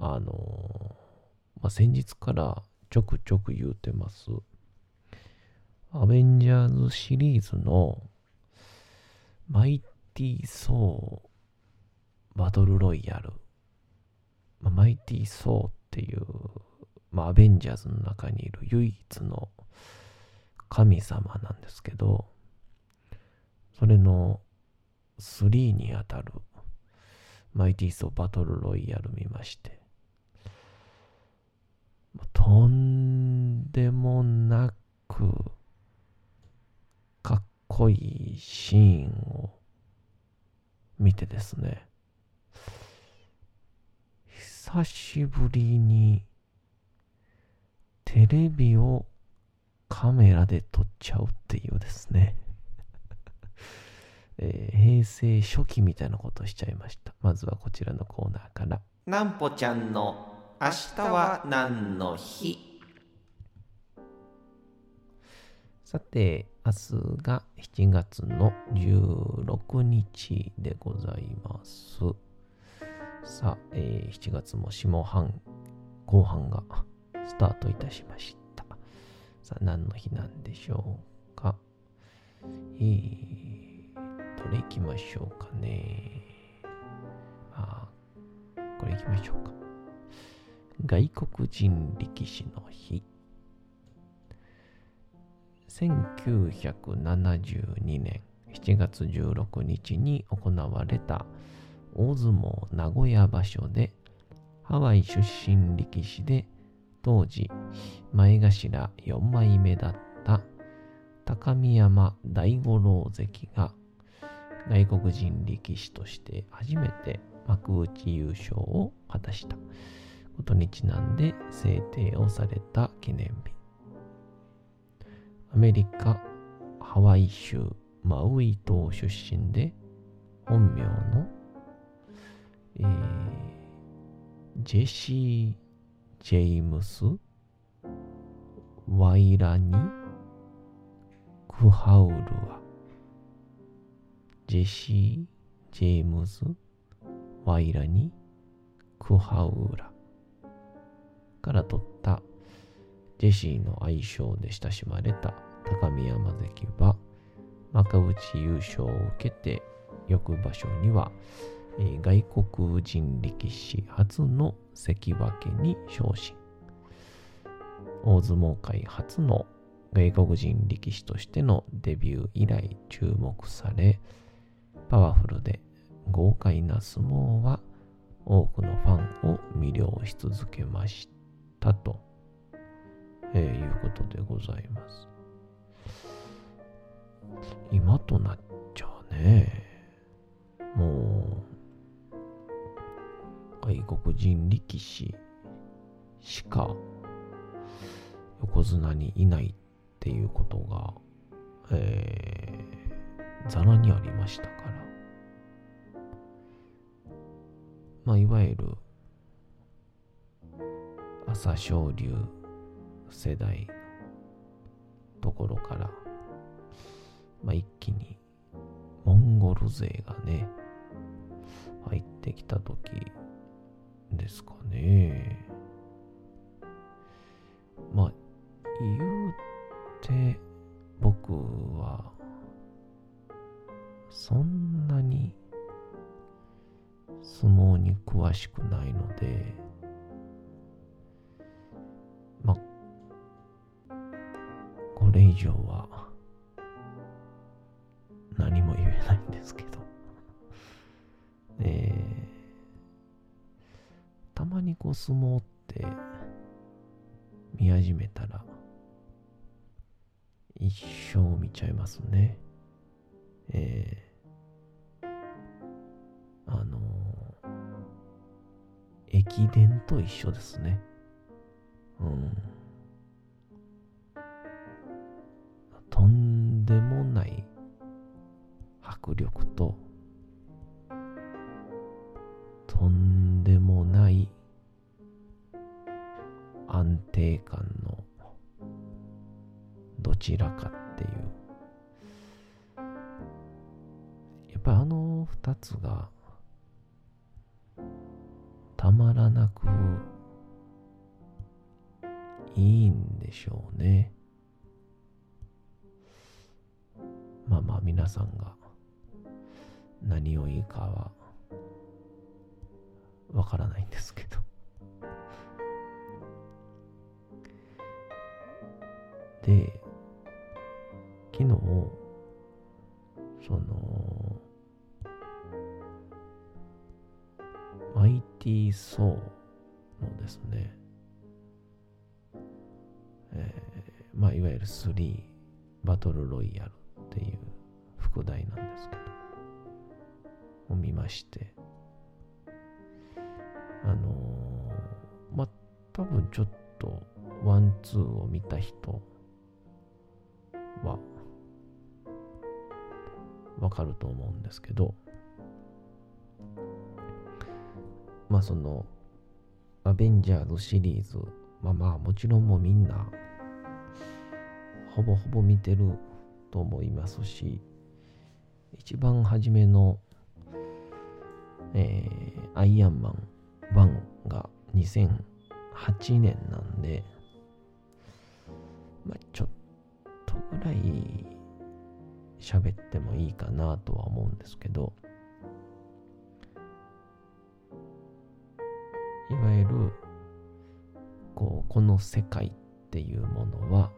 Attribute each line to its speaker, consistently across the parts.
Speaker 1: あの、まあ、先日からちょくちょく言うてます。アベンジャーズシリーズのマイティー・ソーバトルロイヤル。まあ、マイティー・ソーっていう、まあ、アベンジャーズの中にいる唯一の神様なんですけど、それの3にあたるマイティー・ソーバトルロイヤル見まして、とんでもなくかっこいいシーンを見てですね。久しぶりにテレビをカメラで撮っちゃうっていうですね、えー平成初期みたいなことをしちゃいました。まずはこちらのコーナーから。
Speaker 2: なんぽちゃんの明日は何の日？
Speaker 1: さて、明日が7月の16日でございます。さあ、えー7月も下半、後半がスタートいたしました。さあ、何の日なんでしょうか？えー、どれ行きましょうかね。あこれ行きましょうか。外国人力士の日。1972年7月16日に行われた大相撲名古屋場所でハワイ出身力士で当時前頭4枚目だった高見山大五郎関が外国人力士として初めて幕内優勝を果たしたことにちなんで制定をされた記念日。アメリカ・ハワイ州マウイ島出身で、本名の、えージェシー・ジェイムス・ワイラニ・クハウルは、ジェシー・ジェイムス・ワイラニ・クハウラ。から取ったジェシーの愛称で親しまれた高見山関は幕内優勝を受けて翌場所には、え外国人力士初の関脇に昇進。大相撲界初の外国人力士としてのデビュー以来注目されパワフルで豪快な相撲は多くのファンを魅了し続けました。とえーいうことでございます。今となっちゃうね、もう、外国人力士しか横綱にいないっていうことが、えー、ざらにありましたから、まあ、いわゆる、朝青龍世代ところから、まあ、一気にモンゴル勢がね、入ってきた時ですかね。まあ、言うて、僕は、そんなに相撲に詳しくないので、以上は何も言えないんですけど、えー、たまにこう相撲って見始めたら一生見ちゃいますね。えー、あのー、駅伝と一緒ですね。うん。力と、とんでもない安定感のどちらかっていう。やっぱあの二つがたまらなくいいんでしょうね。まあまあ皆さんが何をいいかはわからないんですけど。で、昨日、その、マイティー・ソーのですね、えーまあ、いわゆる3バトルロイヤルして、あのーまあ、多分ちょっとワン、ツーを見た人はわかると思うんですけど、まあその、アベンジャーズシリーズ、まあまあもちろんもうみんな、ほぼほぼ見てると思いますし、一番初めの、えー、アイアンマン1が2008年なんで、まあちょっとぐらい喋ってもいいかなとは思うんですけど、いわゆる、こう、この世界っていうものは、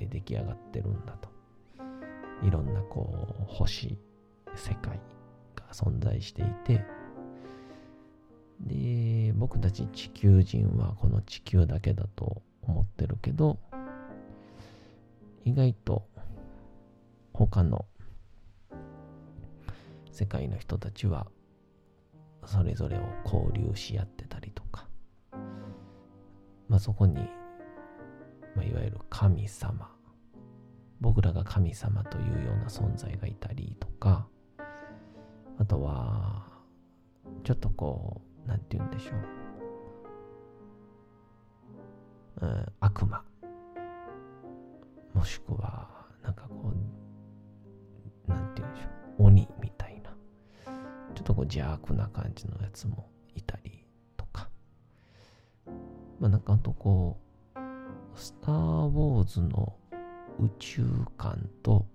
Speaker 1: で出来上がってるんだと。いろんなこう、星、世界が存在していて、で、僕たち地球人はこの地球だけだと思ってるけど、意外と他の世界の人たちはそれぞれを交流し合ってたりとか、まあそこに、まあ、いわゆる神様、僕らが神様というような存在がいたりとか、あとは、ちょっとこう、なんて言うんでしょう、うん、悪魔、もしくは、なんかこう、なんて言うんでしょう、鬼みたいな、ちょっとこう邪悪な感じのやつもいたりとか、まあなんかほんとこう、スター・ウォーズの宇宙観と、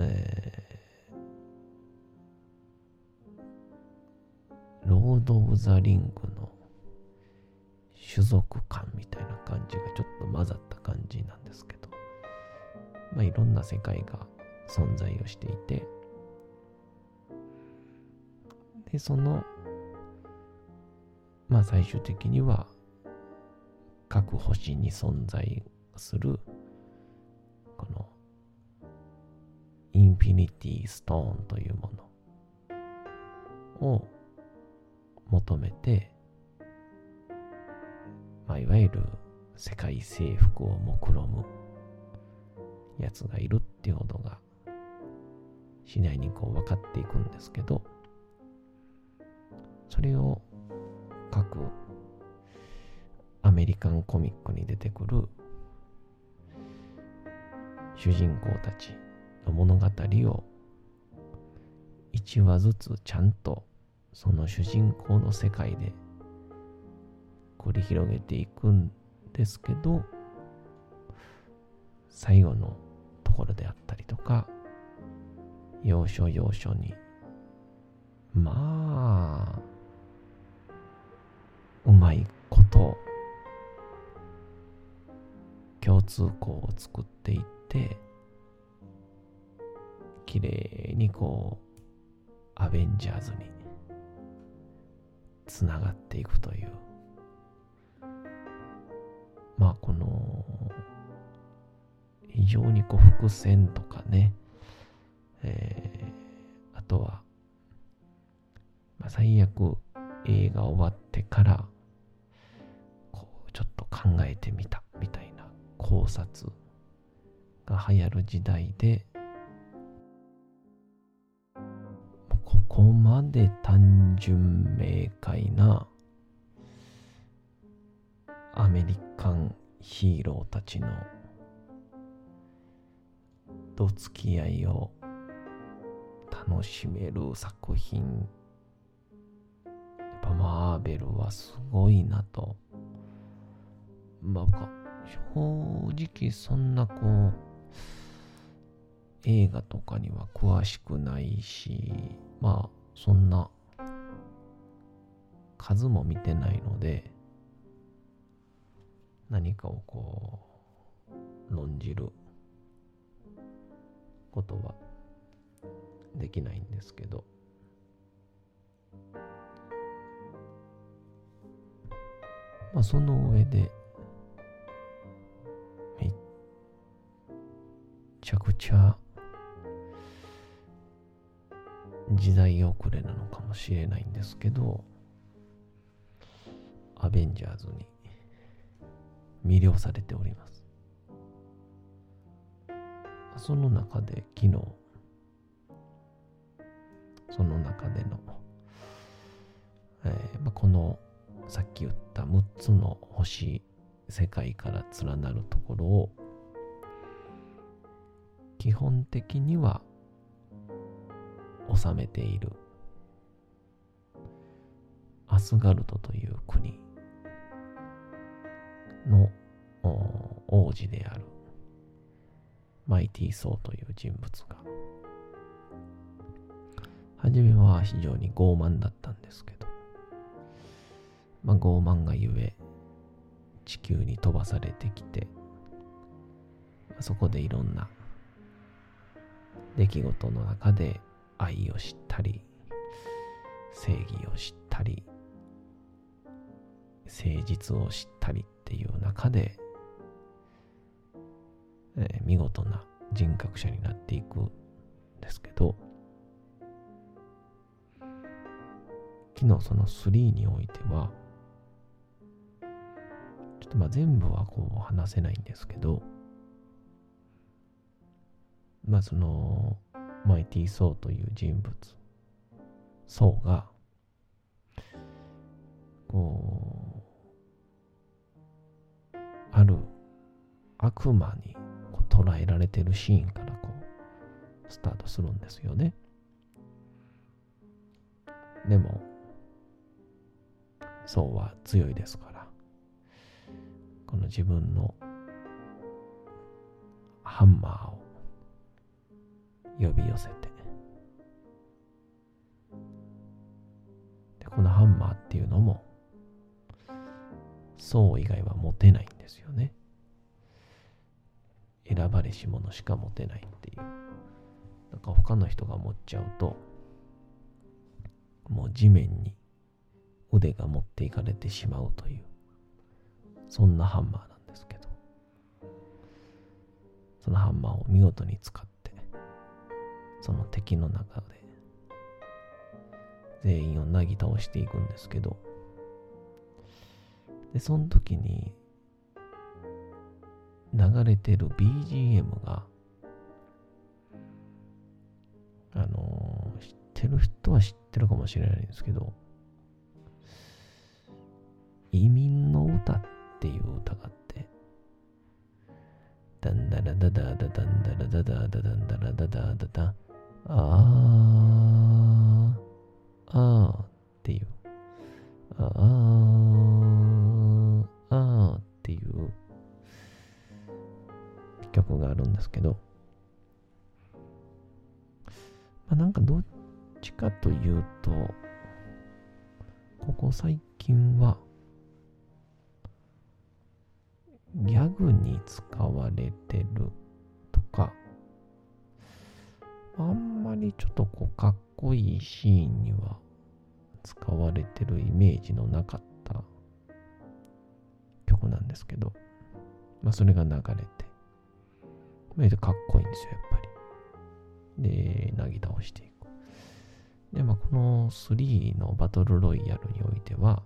Speaker 1: えー、ロード・オブ・ザ・リングの種族感みたいな感じがちょっと混ざった感じなんですけど、まあいろんな世界が存在をしていて、で、その、まあ最終的には各星に存在するフィニティストーンというものを求めて、まあ、いわゆる世界征服を目論むやつがいるっていうことが次第にこう分かっていくんですけど、それを各アメリカンコミックに出てくる主人公たちの物語を1話ずつちゃんとその主人公の世界で繰り広げていくんですけど最後のところであったりとか要所要所にまあうまいこと共通項を作っていって綺麗にこうアベンジャーズにつながっていくという。まあこの非常にこう伏線とかね、えー、あとは、まあ、最悪映画終わってからこうちょっと考えてみたみたいな考察が流行る時代でここまで単純明快なアメリカンヒーローたちのと付き合いを楽しめる作品。やっぱマーベルはすごいなと。まあ正直そんなこう映画とかには詳しくないしまあそんな数も見てないので何かをこう論じることはできないんですけど。まあその上でめっちゃくちゃ時代遅れなのかもしれないんですけどアベンジャーズに魅了されております。その中で昨日、その中での、えーまあ、このさっき言った6つの星、世界から連なるところを、基本的には治めている。アスガルドという国の王子である。マイティー・ソーという人物が。初めは非常に傲慢だったんですけど、まあ、傲慢がゆえ地球に飛ばされてきてそこでいろんな出来事の中で愛を知ったり正義を知ったり誠実を知ったりっていう中で、えー、見事な人格者になっていくんですけど昨日その3においてはちょっとまあ全部はこう話せないんですけどまあそのマイティ・ソーという人物。ソーがこうある悪魔に捉えられてるシーンからこうスタートするんですよね。でもソーは強いですからこの自分のハンマーを呼び寄せて。でこのハンマーっていうのもそう以外は持てないんですよね。選ばれし者しか持てないっていう。なんか他の人が持っちゃうともう地面に腕が持っていかれてしまうというそんなハンマーなんですけど。そのハンマーを見事に使ってその敵の中で全員をなぎ倒していくんですけど。でその時に流れてる BGM があのー、知ってる人は知ってるかもしれないんですけど移民の歌っていう歌があって、ダンダラダダダダンダラダダダダンダラダダダダ、あー、あーっていう、あー、あーっていう。曲があるんですけど、まあ、なんかどっちかというと、ここ最近は、ギャグに使われてるとか、あんまりちょっとこうかっこいいシーンには使われてるイメージのなかった曲なんですけど、まあそれが流れて、まあ、かっこいいんですよ、やっぱり。で、なぎ倒していく。で、まあこの3のバトルロイヤルにおいては、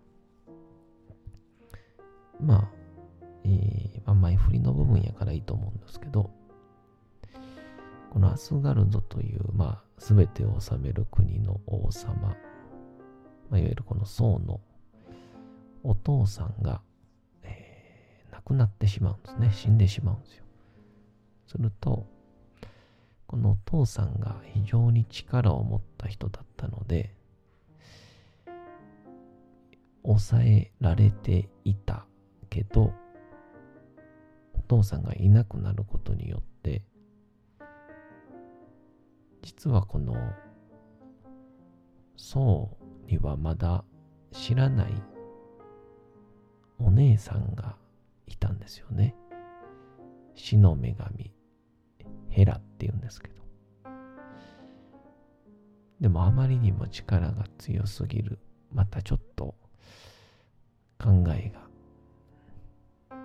Speaker 1: まあ、えー、まあ前振りの部分やからいいと思うんですけど、このアスガルドという、まあ、すべてを治める国の王様、まあ、いわゆるこの宋のお父さんが、えー亡くなってしまうんですね。死んでしまうんですよ。すると、このお父さんが非常に力を持った人だったので、抑えられていたけど、お父さんがいなくなることによって、実はこの宋にはまだ知らないお姉さんがいたんですよね。死の女神、ヘラって言うんですけど。でもあまりにも力が強すぎる。またちょっと考えが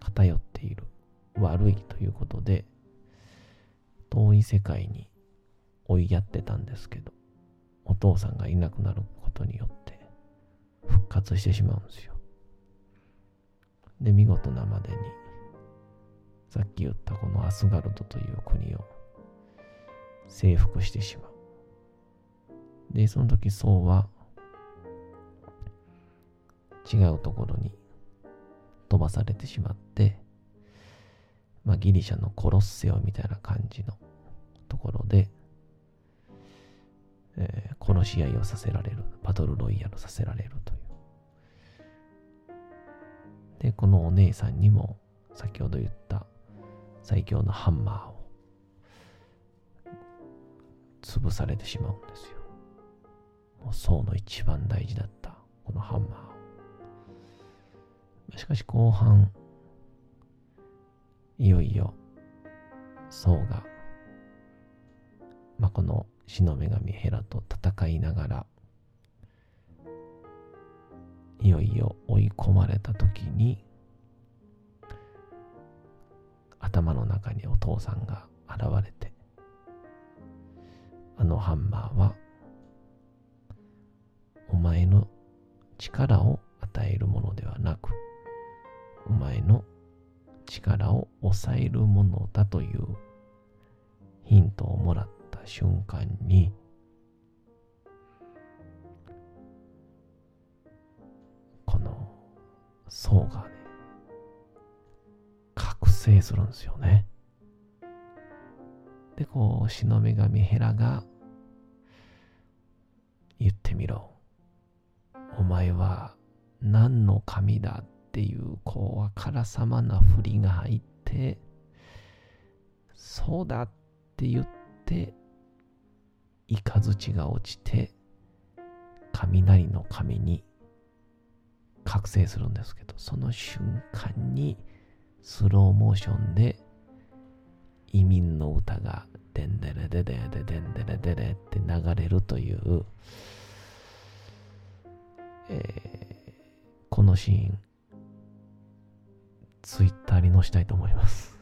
Speaker 1: 偏っている。悪いということで、遠い世界に追いやってたんですけど、お父さんがいなくなることによって復活してしまうんですよ。で、見事なまでに、さっき言ったこのアスガルドという国を征服してしまう。で、その時、ソウは違うところに飛ばされてしまって、まあ、ギリシャのコロッセオみたいな感じのところで、えー殺し合いをさせられる、バトルロイヤルさせられるという。で、このお姉さんにも、先ほど言った最強のハンマーを潰されてしまうんですよ。もう宋の一番大事だったこのハンマーを。しかし後半、いよいよ宋が、まあ、この死の女神ヘラと戦いながら、いよいよ追い込まれた時に、頭の中にお父さんが現れて、あのハンマーは、お前の力を与えるものではなく、お前の力を抑えるものだというヒントをもらった。瞬間に、この層がね、覚醒するんですよね。で、こう、死の女神ヘラが言ってみろ。お前は何の神だっていう、こう、あからさまな振りが入って、そうだって言って、雷が落ちて、雷の神に覚醒するんですけど、その瞬間にスローモーションで移民の歌がデンデレデデデデンデレデレって流れるという、えーこのシーン、ツイッターに載したいと思います。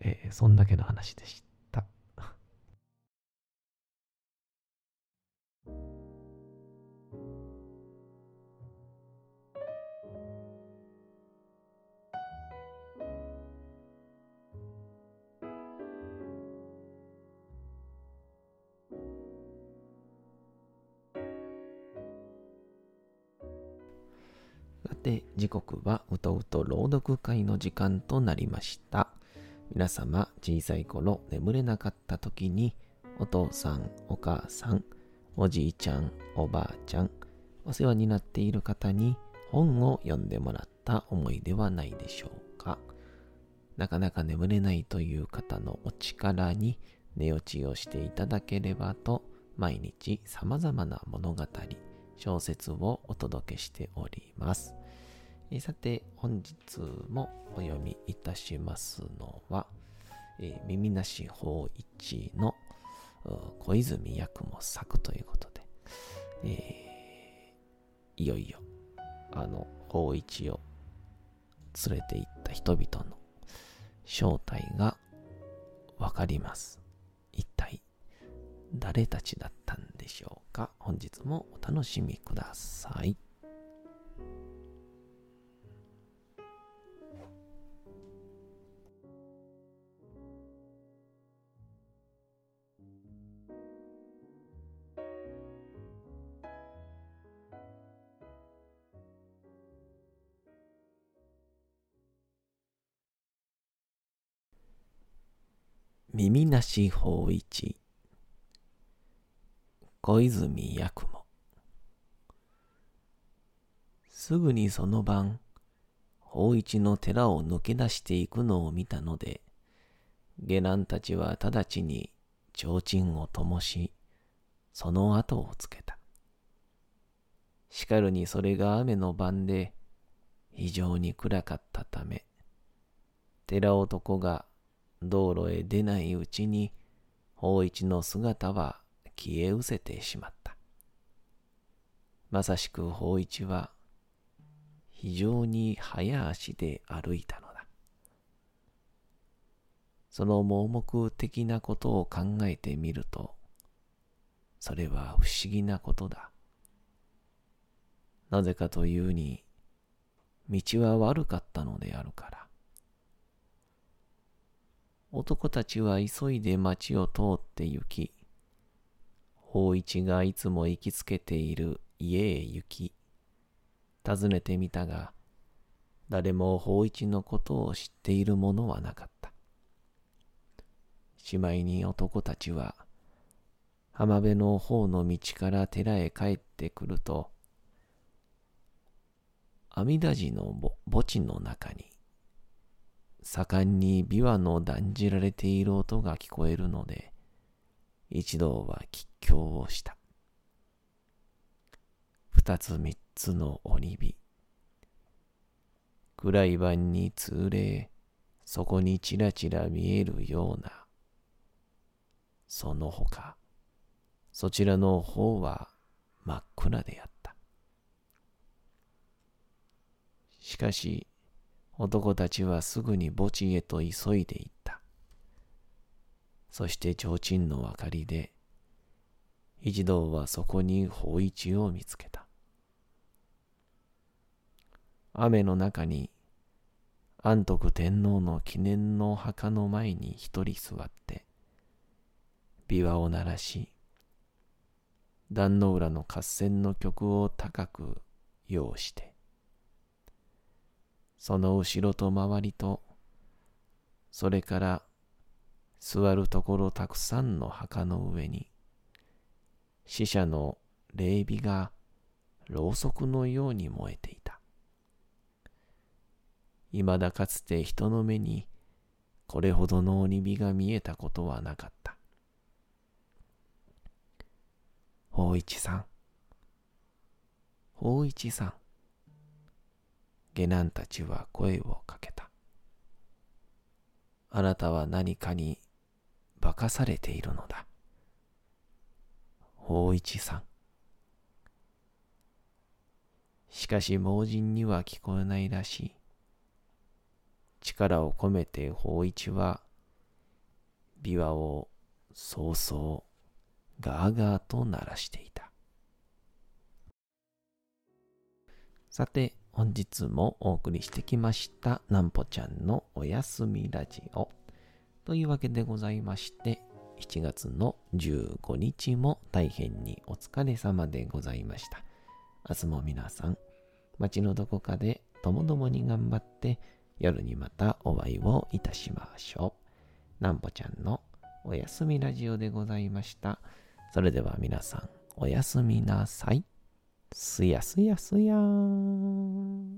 Speaker 1: えーそんだけの話でした。て、時刻はうとうと朗読会の時間となりました。皆様、小さい頃眠れなかった時に、お父さん、お母さん、おじいちゃん、おばあちゃん、お世話になっている方に本を読んでもらった思いではないでしょうか。なかなか眠れないという方のお力に寝落ちをしていただければと、毎日様々な物語、小説をお届けしております。えさて、本日もお読みいたしますのは、え耳なし法一の小泉八雲作ということで、えーいよいよ、あの、法一を連れて行った人々の正体がわかります。一体誰たちだったんでしょうか？本日もお楽しみください。耳なし法一。小泉八雲。すぐにその晩法一の寺を抜け出していくのを見たので下男たちは直ちに提灯を灯しその後をつけた。しかるにそれが雨の晩で非常に暗かったため寺男が道路へ出ないうちに法一の姿は消え失せてしまった。まさしく法一は非常に早足で歩いたのだ。その盲目的なことを考えてみると、それは不思議なことだ。なぜかというに、道は悪かったのであるから。男たちは急いで町を通って行き、法一がいつも行きつけている家へ行き、訪ねてみたが、誰も法一のことを知っている者はなかった。しまいに男たちは、浜辺の方の道から寺へ帰ってくると、阿弥陀寺の墓地の中に、盛んに琵琶の断じられている音が聞こえるので、一同は吉祥をした。二つ三つの鬼火。暗い晩に通霊、そこにちらちら見えるような。その他、そちらの方は真っ暗であった。しかし、男たちはすぐに墓地へと急いで行った。そして提灯の明かりで、一同はそこに法一を見つけた。雨の中に、安徳天皇の記念の墓の前に一人座って、琵琶を鳴らし、壇の浦の合戦の曲を高く要して、その後ろと周りと、それから座るところたくさんの墓の上に、死者の霊火がろうそくのように燃えていた。いまだかつて人の目にこれほどの鬼火が見えたことはなかった。法一さん、法一さん。下男たちは声をかけた。あなたは何かに化かされているのだ。法一さん。しかし盲人には聞こえないらしい。力を込めて法一は、琵琶をそうそうガーガーと鳴らしていた。さて、本日もお送りしてきました、なんぽちゃんのおやすみラジオ。というわけでございまして、7月の15日も大変にお疲れ様でございました。明日も皆さん、街のどこかでともどもに頑張って夜にまたお会いをいたしましょう。なんぽちゃんのおやすみラジオでございました。それでは皆さんおやすみなさい。すやすやすやーん。